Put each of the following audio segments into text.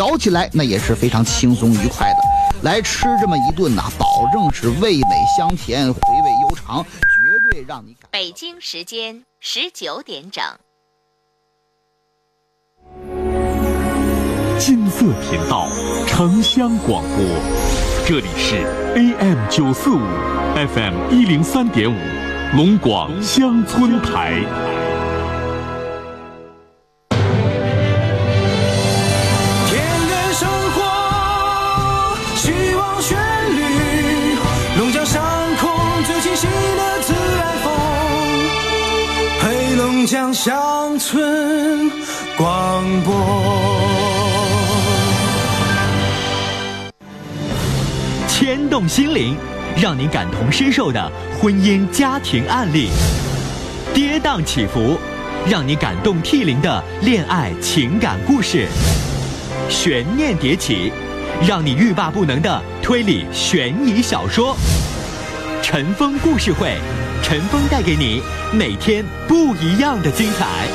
咬起来那也是非常轻松愉快的。来吃这么一顿呐，保证是味美香甜，回味悠长，绝对让你感。北京时间十九点整。金色频道，城乡广播，这里是 AM 九四五，FM 一零三点五，龙广乡村台。乡村广播，牵动心灵，让您感同身受的婚姻家庭案例；跌宕起伏，让你感动涕零的恋爱情感故事；悬念迭起，让你欲罢不能的推理悬疑小说。尘封故事会。陈峰带给你每天不一样的精彩。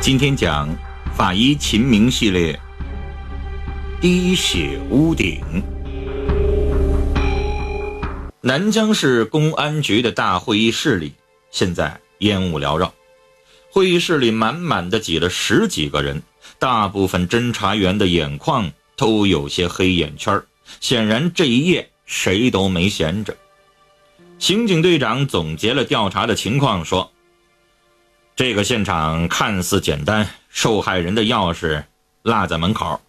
今天讲法医秦明系列，滴血屋顶。南江市公安局的大会议室里，现在烟雾缭绕，会议室里满满的挤了十几个人。大部分侦查员的眼眶都有些黑眼圈显然这一夜谁都没闲着。刑警队长总结了调查的情况，说：“这个现场看似简单，受害人的钥匙落在门口，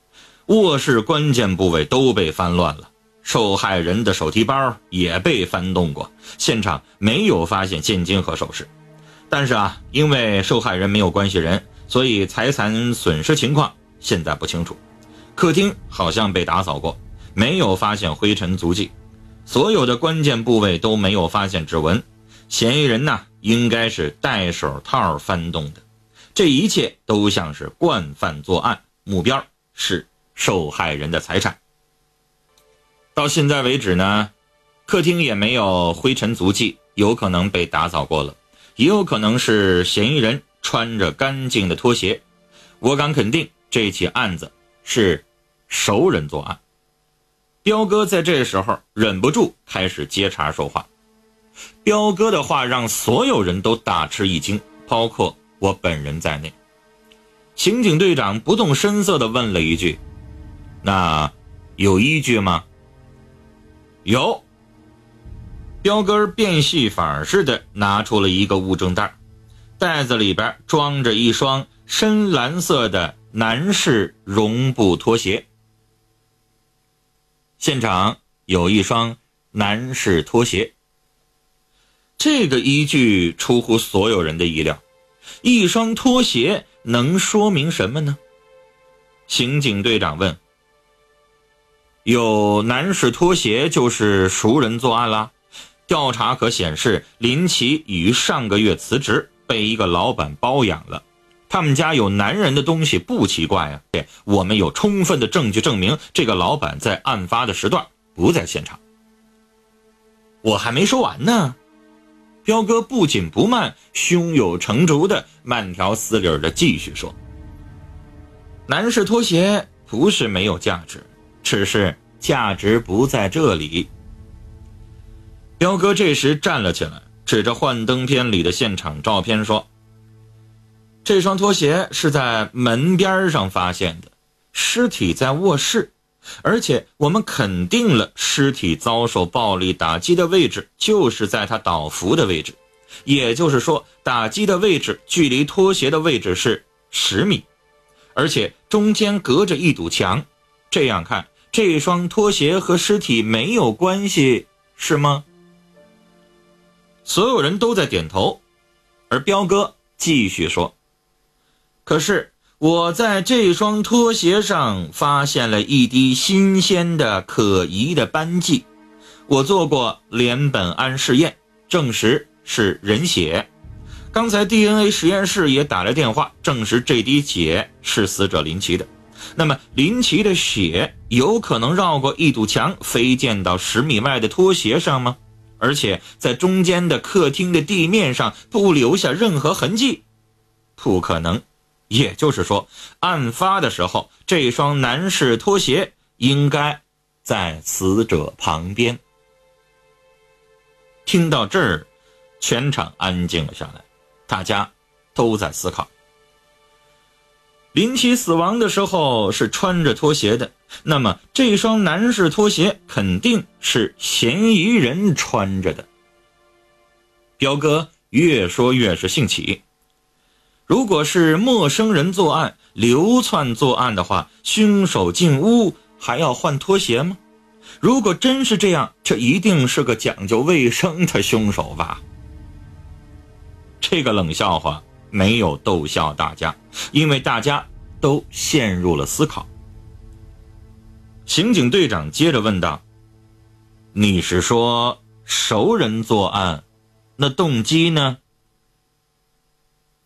卧室关键部位都被翻乱了，受害人的手提包也被翻动过，现场没有发现现金和首饰。但是啊，因为受害人没有关系人。”所以财产损失情况现在不清楚，客厅好像被打扫过，没有发现灰尘足迹，所有的关键部位都没有发现指纹，嫌疑人呢应该是戴手套翻动的，这一切都像是惯犯作案，目标是受害人的财产。到现在为止呢，客厅也没有灰尘足迹，有可能被打扫过了，也有可能是嫌疑人。穿着干净的拖鞋，我敢肯定这起案子是熟人作案。彪哥在这时候忍不住开始接茬说话，彪哥的话让所有人都大吃一惊，包括我本人在内。刑警队长不动声色地问了一句：“那有依据吗？”有。彪哥变戏法似的拿出了一个物证袋。袋子里边装着一双深蓝色的男士绒布拖鞋。现场有一双男士拖鞋。这个依据出乎所有人的意料。一双拖鞋能说明什么呢？刑警队长问。有男士拖鞋就是熟人作案啦。调查可显示，林奇已于上个月辞职。被一个老板包养了，他们家有男人的东西不奇怪啊。我们有充分的证据证明这个老板在案发的时段不在现场。我还没说完呢，彪哥不紧不慢，胸有成竹的慢条斯理的继续说：“男士拖鞋不是没有价值，只是价值不在这里。”彪哥这时站了起来。指着幻灯片里的现场照片说：“这双拖鞋是在门边上发现的，尸体在卧室，而且我们肯定了尸体遭受暴力打击的位置就是在他倒伏的位置，也就是说，打击的位置距离拖鞋的位置是十米，而且中间隔着一堵墙。这样看，这双拖鞋和尸体没有关系，是吗？”所有人都在点头，而彪哥继续说：“可是我在这双拖鞋上发现了一滴新鲜的可疑的斑迹，我做过联苯胺试验，证实是人血。刚才 DNA 实验室也打来电话，证实这滴血是死者林奇的。那么林奇的血有可能绕过一堵墙，飞溅到十米外的拖鞋上吗？”而且在中间的客厅的地面上不留下任何痕迹，不可能。也就是说，案发的时候，这双男士拖鞋应该在死者旁边。听到这儿，全场安静了下来，大家都在思考。林奇死亡的时候是穿着拖鞋的，那么这双男士拖鞋肯定是嫌疑人穿着的。彪哥越说越是兴起。如果是陌生人作案、流窜作案的话，凶手进屋还要换拖鞋吗？如果真是这样，这一定是个讲究卫生的凶手吧？这个冷笑话没有逗笑大家，因为大家都陷入了思考。刑警队长接着问道：“你是说熟人作案，那动机呢？”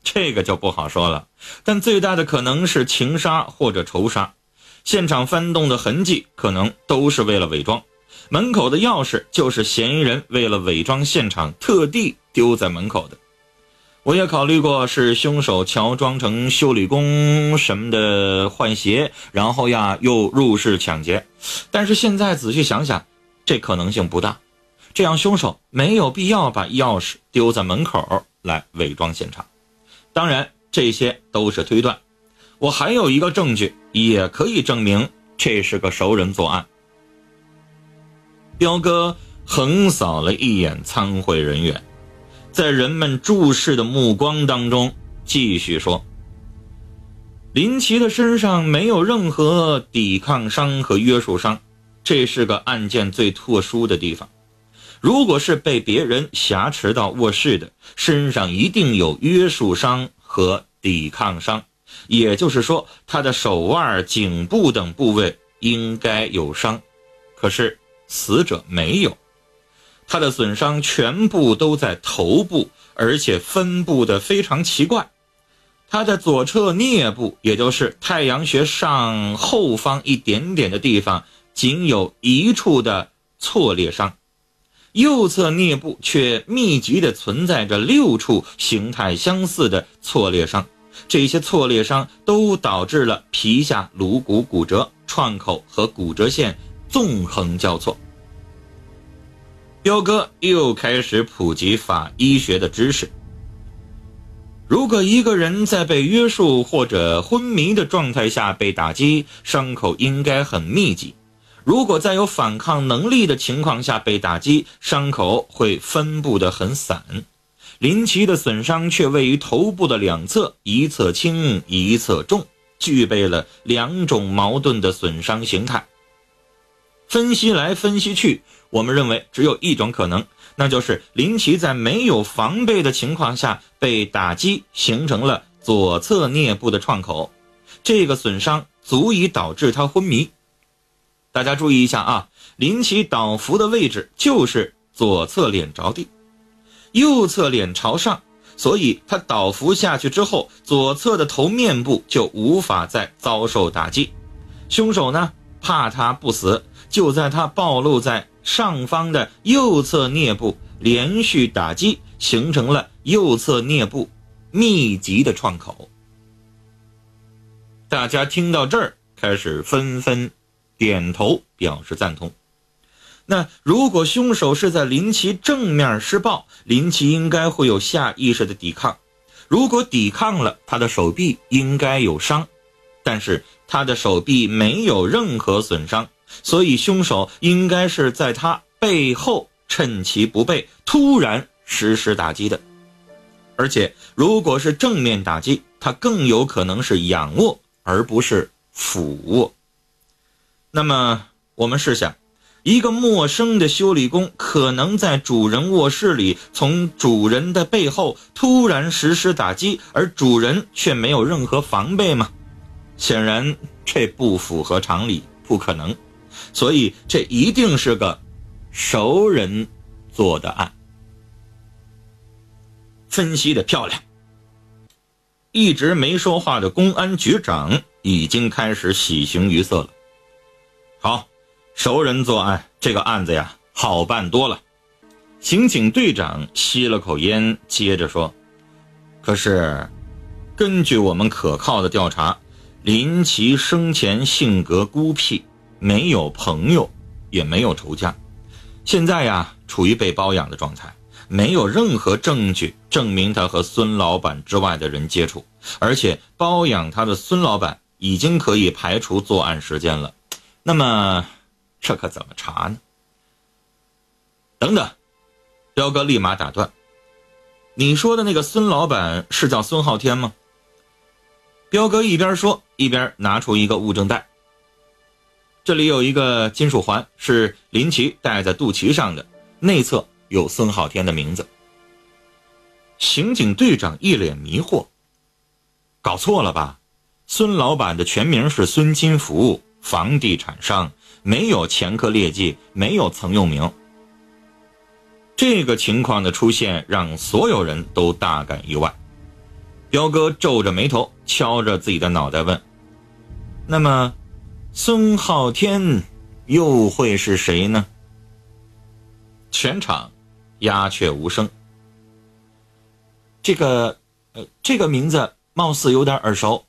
这个就不好说了，但最大的可能是情杀或者仇杀。现场翻动的痕迹可能都是为了伪装，门口的钥匙就是嫌疑人为了伪装现场特地丢在门口的。我也考虑过是凶手乔装成修理工什么的换鞋，然后呀又入室抢劫。但是现在仔细想想，这可能性不大。这样凶手没有必要把钥匙丢在门口来伪装现场。当然，这些都是推断。我还有一个证据，也可以证明这是个熟人作案。彪哥横扫了一眼参会人员，在人们注视的目光当中，继续说：“林奇的身上没有任何抵抗伤和约束伤，这是个案件最特殊的地方。”如果是被别人挟持到卧室的，身上一定有约束伤和抵抗伤，也就是说，他的手腕、颈部等部位应该有伤。可是死者没有，他的损伤全部都在头部，而且分布的非常奇怪。他的左侧颞部，也就是太阳穴上后方一点点的地方，仅有一处的挫裂伤。右侧颞部却密集地存在着六处形态相似的挫裂伤，这些挫裂伤都导致了皮下颅骨骨折，创口和骨折线纵横交错。彪哥又开始普及法医学的知识。如果一个人在被约束或者昏迷的状态下被打击，伤口应该很密集。如果在有反抗能力的情况下被打击，伤口会分布得很散。林奇的损伤却位于头部的两侧，一侧轻，一侧重，具备了两种矛盾的损伤形态。分析来分析去，我们认为只有一种可能，那就是林奇在没有防备的情况下被打击，形成了左侧颞部的创口，这个损伤足以导致他昏迷。大家注意一下啊，林奇倒伏的位置就是左侧脸着地，右侧脸朝上，所以他倒伏下去之后，左侧的头面部就无法再遭受打击。凶手呢，怕他不死，就在他暴露在上方的右侧颞部连续打击，形成了右侧颞部密集的创口。大家听到这儿，开始纷纷。点头表示赞同。那如果凶手是在林奇正面施暴，林奇应该会有下意识的抵抗。如果抵抗了，他的手臂应该有伤，但是他的手臂没有任何损伤，所以凶手应该是在他背后趁其不备，突然实施打击的。而且，如果是正面打击，他更有可能是仰卧而不是俯卧。那么，我们试想，一个陌生的修理工可能在主人卧室里从主人的背后突然实施打击，而主人却没有任何防备吗？显然，这不符合常理，不可能。所以，这一定是个熟人做的案。分析的漂亮。一直没说话的公安局长已经开始喜形于色了。好，熟人作案，这个案子呀好办多了。刑警队长吸了口烟，接着说：“可是，根据我们可靠的调查，林奇生前性格孤僻，没有朋友，也没有仇家。现在呀，处于被包养的状态，没有任何证据证明他和孙老板之外的人接触，而且包养他的孙老板已经可以排除作案时间了。那么，这可怎么查呢？”等等。彪哥立马打断：“你说的那个孙老板是叫孙浩天吗？”彪哥一边说一边拿出一个物证袋，这里有一个金属环，是林奇戴在肚脐上的，内侧有孙浩天的名字。刑警队长一脸迷惑：“搞错了吧？孙老板的全名是孙金福，房地产商，没有前科劣迹，没有曾用名。”这个情况的出现让所有人都大感意外。彪哥皱着眉头，敲着自己的脑袋问：“那么，孙浩天又会是谁呢？”全场鸦雀无声。这个，呃，这个名字貌似有点耳熟。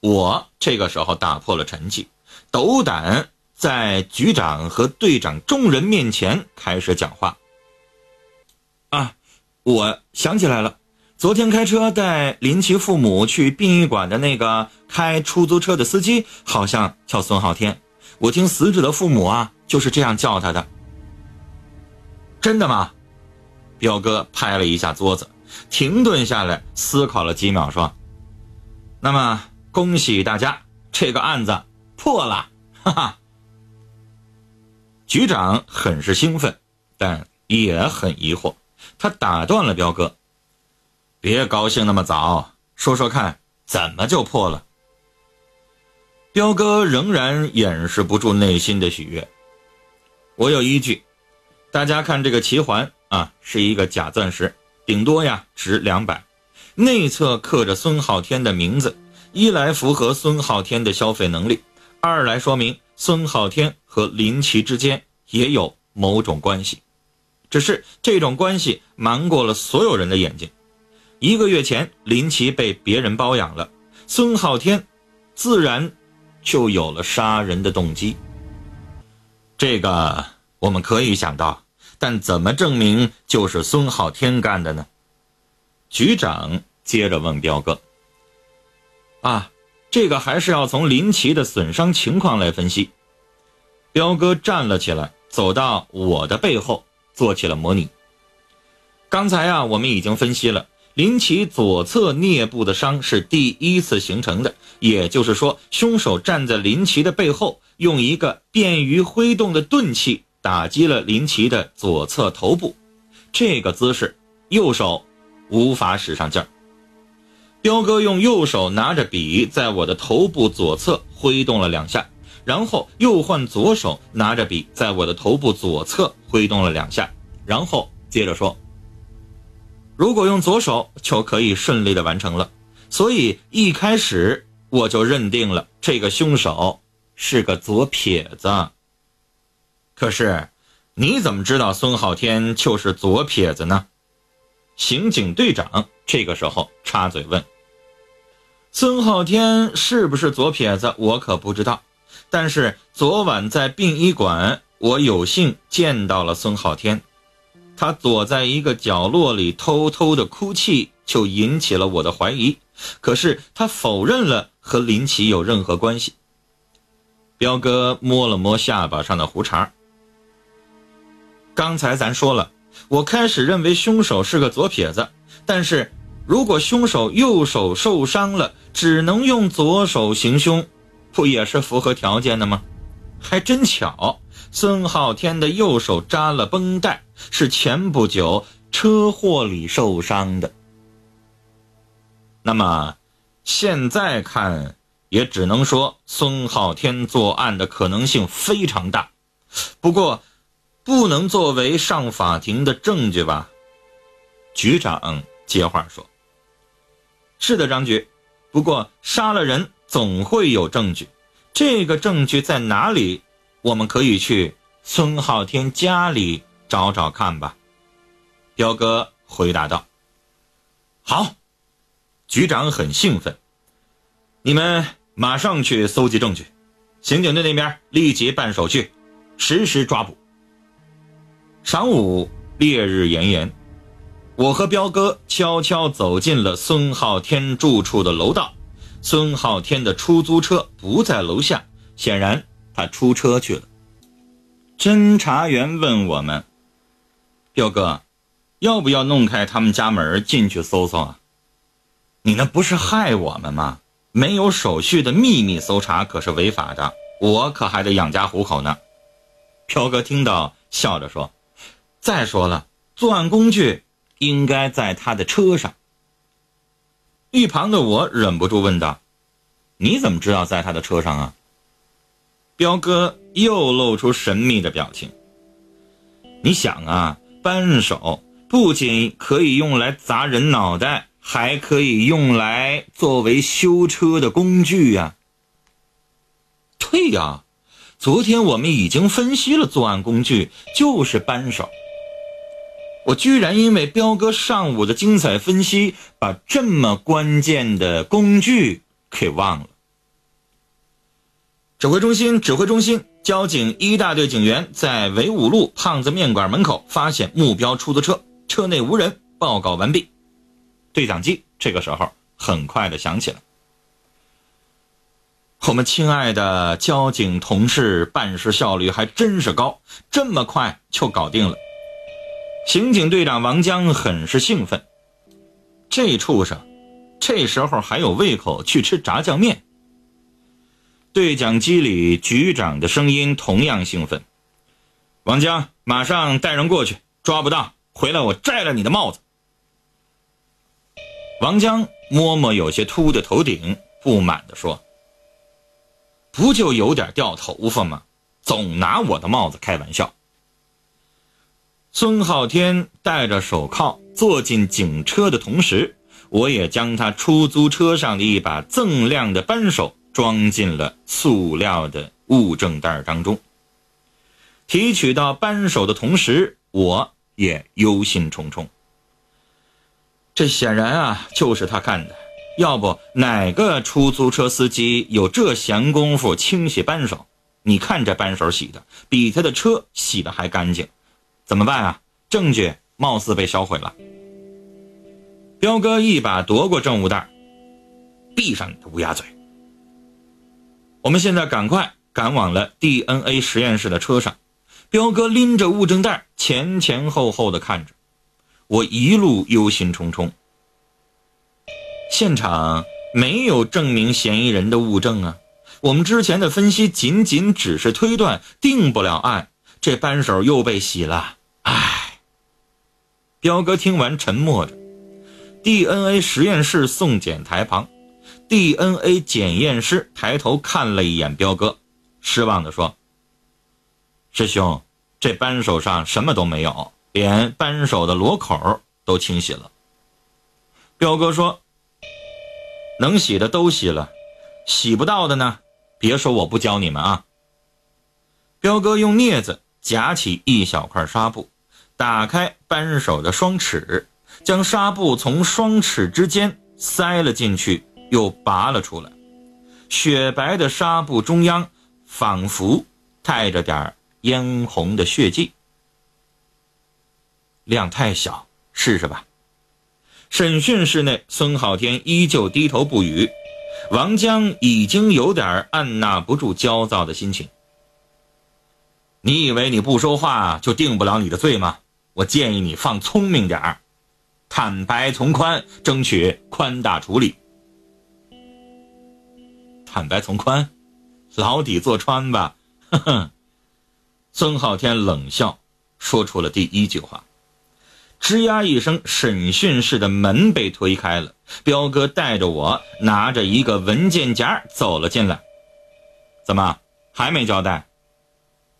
我这个时候打破了沉寂，斗胆在局长和队长众人面前开始讲话。啊，我想起来了，昨天开车带林奇父母去殡仪馆的那个开出租车的司机，好像叫孙浩天。我听死者的父母啊，就是这样叫他的。真的吗？彪哥拍了一下桌子，停顿下来思考了几秒，说：“那么恭喜大家，这个案子破了。”哈哈。局长很是兴奋，但也很疑惑。他打断了彪哥：“别高兴那么早，说说看，怎么就破了？”彪哥仍然掩饰不住内心的喜悦。我有依据，大家看这个齐环啊，是一个假钻石，顶多呀值两百，内侧刻着孙浩天的名字，一来符合孙浩天的消费能力，二来说明孙浩天和林奇之间也有某种关系。只是这种关系瞒过了所有人的眼睛。一个月前，林奇被别人包养了，孙浩天自然就有了杀人的动机。这个我们可以想到，但怎么证明就是孙浩天干的呢？局长接着问彪哥：“啊，这个还是要从林奇的损伤情况来分析。”彪哥站了起来，走到我的背后。做起了模拟。刚才啊，我们已经分析了林奇左侧颞部的伤是第一次形成的，也就是说，凶手站在林奇的背后，用一个便于挥动的钝器打击了林奇的左侧头部。这个姿势，右手无法使上劲儿。彪哥用右手拿着笔，在我的头部左侧挥动了两下。然后又换左手拿着笔，在我的头部左侧挥动了两下，然后接着说：“如果用左手就可以顺利的完成了。”所以一开始我就认定了这个凶手是个左撇子。可是你怎么知道孙浩天就是左撇子呢？刑警队长这个时候插嘴问：“孙浩天是不是左撇子？我可不知道。”但是昨晚在殡仪馆，我有幸见到了孙浩天，他躲在一个角落里偷偷的哭泣，就引起了我的怀疑。可是他否认了和林奇有任何关系。彪哥摸了摸下巴上的胡茬。刚才咱说了，我开始认为凶手是个左撇子，但是如果凶手右手受伤了，只能用左手行凶。不也是符合条件的吗？还真巧，孙浩天的右手扎了绷带，是前不久车祸里受伤的。那么，现在看，也只能说孙浩天作案的可能性非常大。不过，不能作为上法庭的证据吧？局长接话说：“是的，张局。不过，杀了人。”总会有证据，这个证据在哪里？我们可以去孙浩天家里找找看吧。彪哥回答道：“好。”局长很兴奋：“你们马上去搜集证据，刑警队那边立即办手续，实施抓捕。”晌午，烈日炎炎，我和彪哥悄悄走进了孙浩天住处的楼道。孙浩天的出租车不在楼下，显然他出车去了。侦查员问我们：“彪哥，要不要弄开他们家门进去搜搜啊？”你那不是害我们吗？没有手续的秘密搜查可是违法的，我可还得养家糊口呢。彪哥听到，笑着说：“再说了，作案工具应该在他的车上。”一旁的我忍不住问道：“你怎么知道在他的车上啊？”彪哥又露出神秘的表情。你想啊，扳手不仅可以用来砸人脑袋。还可以用来作为修车的工具呀。对呀，昨天我们已经分析了作案工具就是扳手。我居然因为彪哥上午的精彩分析，把这么关键的工具给忘了。指挥中心，指挥中心，交警一大队警员在维五路胖子面馆门口发现目标出租车，车内无人，报告完毕。对讲机这个时候很快的响起了。我们亲爱的交警同事办事效率还真是高，这么快就搞定了。刑警队长王江很是兴奋，这畜生，这时候还有胃口去吃炸酱面。对讲机里局长的声音同样兴奋，王江，马上带人过去，抓不到，回来我摘了你的帽子。王江摸摸有些秃的头顶，不满地说：“不就有点掉头发吗？总拿我的帽子开玩笑。”孙浩天戴着手铐坐进警车的同时，我也将他出租车上的一把锃亮的扳手装进了塑料的物证袋当中。提取到扳手的同时，我也忧心忡忡。这显然啊，就是他干的。要不哪个出租车司机有这闲工夫清洗扳手？你看这扳手洗的，比他的车洗的还干净。怎么办啊？证据貌似被销毁了。彪哥一把夺过证物袋，闭上你的乌鸦嘴。我们现在赶快赶往了 DNA 实验室的车上。彪哥拎着物证袋，前前后后的看着。我一路忧心忡忡。现场没有证明嫌疑人的物证啊！我们之前的分析仅仅只是推断，定不了案。这扳手又被洗了，唉。彪哥听完沉默着。DNA 实验室送检台旁，DNA 检验师抬头看了一眼彪哥，失望地说：“师兄，这扳手上什么都没有。”连扳手的螺口都清洗了。彪哥说：“能洗的都洗了，洗不到的呢，别说我不教你们啊。”彪哥用镊子夹起一小块纱布，打开扳手的双齿，将纱布从双齿之间塞了进去，又拔了出来。雪白的纱布中央，仿佛带着点嫣红的血迹。量太小，试试吧。审讯室内，孙浩天依旧低头不语，王江已经有点按捺不住焦躁的心情。你以为你不说话就定不了你的罪吗？我建议你放聪明点儿，坦白从宽，争取宽大处理。坦白从宽，牢底坐穿吧。呵呵。孙浩天冷笑，说出了第一句话。吱呀一声，审讯室的门被推开了。彪哥带着我，拿着一个文件夹走了进来。怎么还没交代？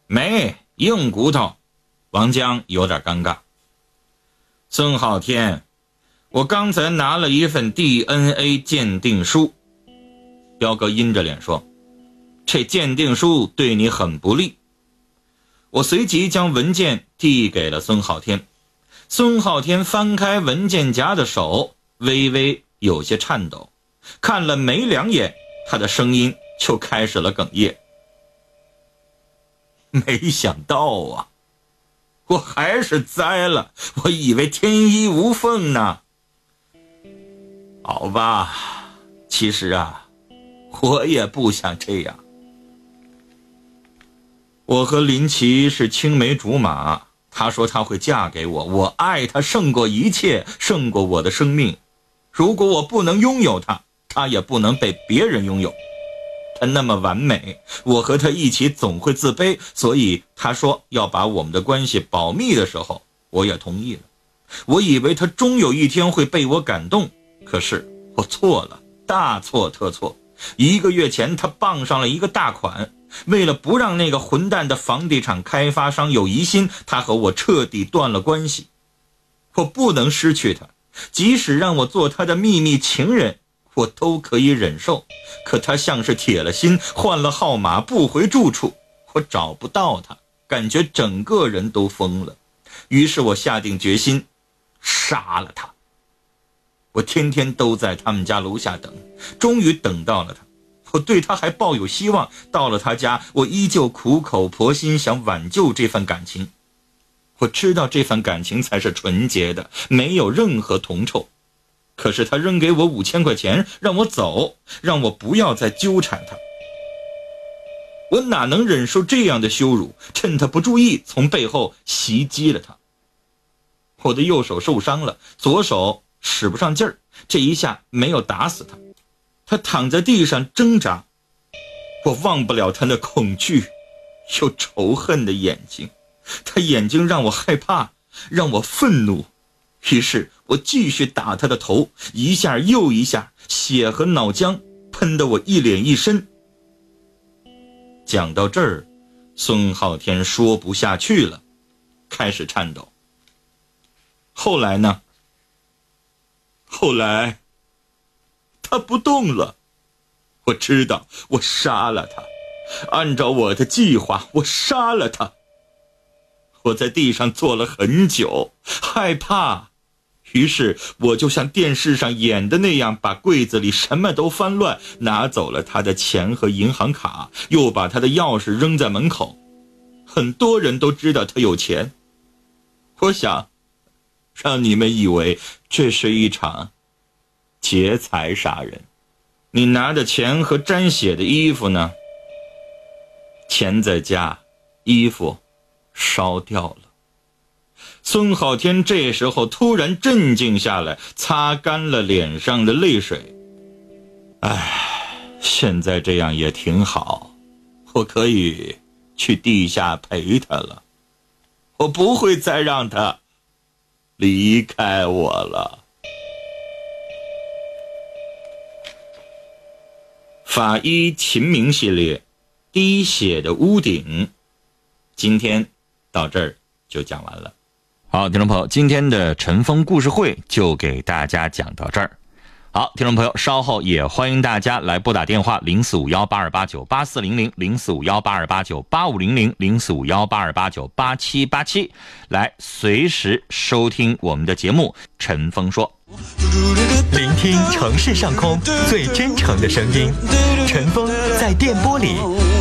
没硬骨头。王江有点尴尬。孙浩天，我刚才拿了一份 DNA 鉴定书。彪哥阴着脸说：“这鉴定书对你很不利。”我随即将文件递给了孙浩天。孙浩天翻开文件夹的手微微有些颤抖，看了没两眼，他的声音就开始了哽咽。没想到啊，我还是栽了，我以为天衣无缝呢。好吧，其实啊，我也不想这样。我和林奇是青梅竹马，她说她会嫁给我，我爱她胜过一切，胜过我的生命。如果我不能拥有她，她也不能被别人拥有。她那么完美，我和她一起总会自卑，所以她说要把我们的关系保密的时候，我也同意了。我以为她终有一天会被我感动，可是我错了，大错特错。一个月前，他傍上了一个大款。为了不让那个混蛋的房地产开发商有疑心，他和我彻底断了关系。我不能失去他，即使让我做他的秘密情人，我都可以忍受。可他像是铁了心，换了号码不回住处，我找不到他，感觉整个人都疯了。于是我下定决心，杀了他。我天天都在他们家楼下等，终于等到了他。我对他还抱有希望。到了他家，我依旧苦口婆心想挽救这份感情。我知道这份感情才是纯洁的，没有任何铜臭。可是他扔给我五千块钱，让我走，让我不要再纠缠他。我哪能忍受这样的羞辱？趁他不注意，从背后袭击了他。我的右手受伤了，左手使不上劲儿，这一下没有打死他。他躺在地上挣扎，我忘不了他那恐惧又仇恨的眼睛，他眼睛让我害怕，让我愤怒。于是我继续打他的头，一下又一下，血和脑浆喷得我一脸一身。讲到这儿，孙浩天说不下去了，开始颤抖。后来呢？后来。他不动了，我知道，我杀了他。按照我的计划，我杀了他。我在地上坐了很久，害怕，于是我就像电视上演的那样，把柜子里什么都翻乱，拿走了他的钱和银行卡，又把他的钥匙扔在门口。很多人都知道他有钱，我想让你们以为这是一场。劫财杀人，你拿着钱和沾血的衣服呢？钱在家，衣服烧掉了。孙浩天这时候突然镇静下来，擦干了脸上的泪水。唉，现在这样也挺好，我可以去地下陪他了。我不会再让他离开我了。法医秦明系列，《滴血的屋顶》，今天到这儿就讲完了。好，听众朋友，今天的尘封故事会就给大家讲到这儿。好，听众朋友，稍后也欢迎大家来拨打电话零四五幺八二八九八四零零零四五幺八二八九八五零零零四五幺八二八九八七八七，来随时收听我们的节目《陈峰说》。聆听城市上空最真诚的声音，陈峰在电波里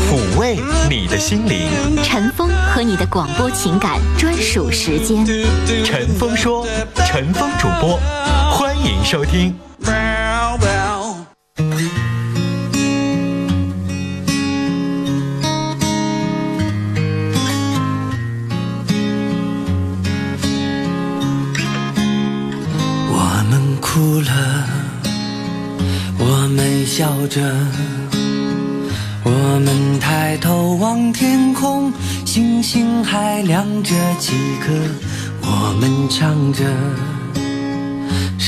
抚慰你的心灵。陈峰和你的广播情感专属时间。陈峰说，陈峰主播，欢迎收听。我们哭了，我们笑着，我们抬头望天空，星星还亮着几颗，我们唱着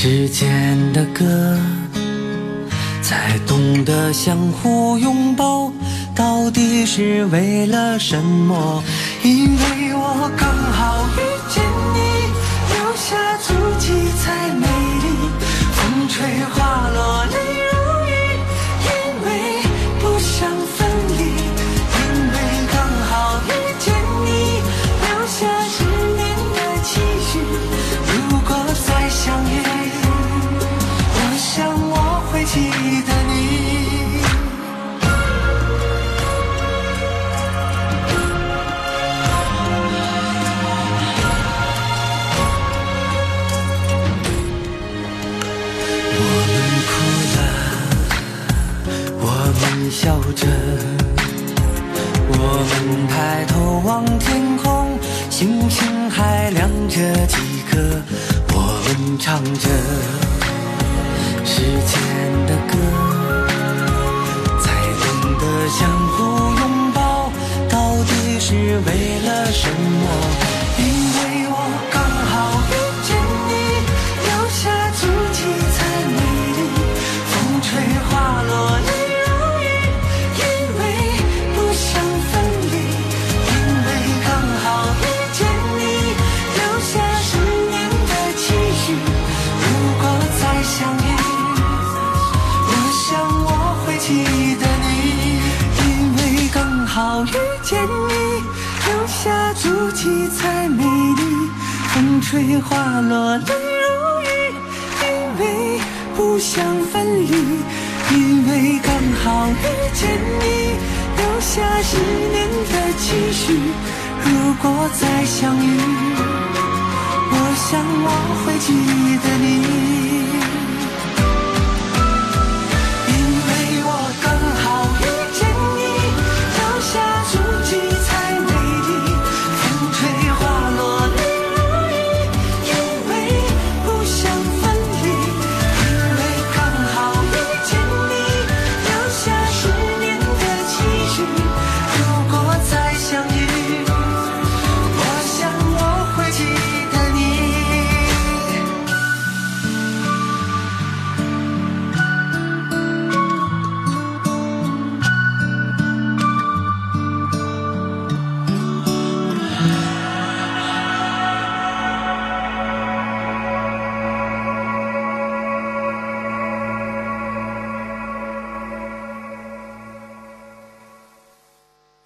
时间的歌，才懂得相互拥抱到底是为了什么？因为我刚好遇见你，留下足迹才美丽。风。吹花落泪笑着。我们抬头望天空，星星还亮着几颗。我们唱着时间的歌，才懂得相互拥抱，到底是为了什么？因为我足迹才美丽。风吹花落泪如雨，因为不想分离。因为刚好遇见你，留下十年的期许。如果再相遇，我想我会记得你。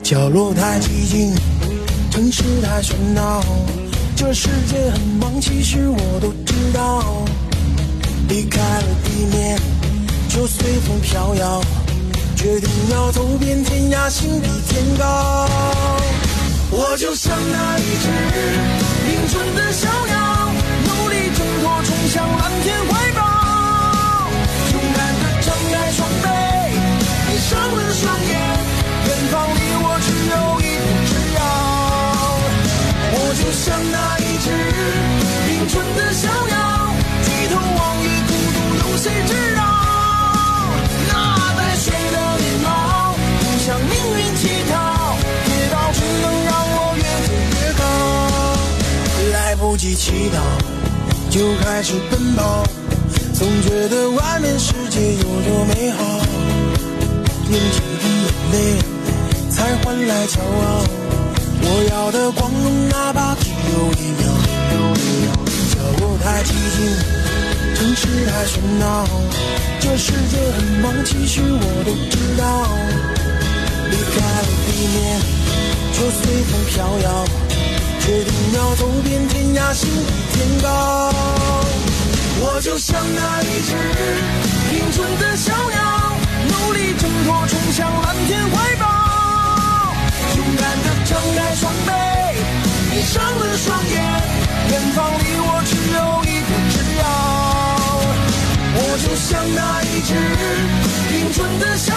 角落太寂静，城市太喧闹，这世界很忙，其实我都知道。离开了地面，就随风飘摇，决定要走遍天涯，心比天高。我就像那一只凌春的小鸟，努力挣脱，冲向蓝天怀抱，勇敢地张开双臂，闭上了双眼。祈祷，就开始奔跑，总觉得外面世界有多美好。用几滴眼泪才换来骄傲。我要的光荣，哪怕只有一秒。角落太寂静，城市太喧闹，这世界很忙，其实我都知道。离开了地面，就随风飘摇，决定要走遍天涯，心比天高。我就像那一只凌春的小鸟，努力挣脱，冲向蓝天怀抱，勇敢地张开双臂，闭上了双眼，远方离我只有一步之遥。我就像那一只凌春的小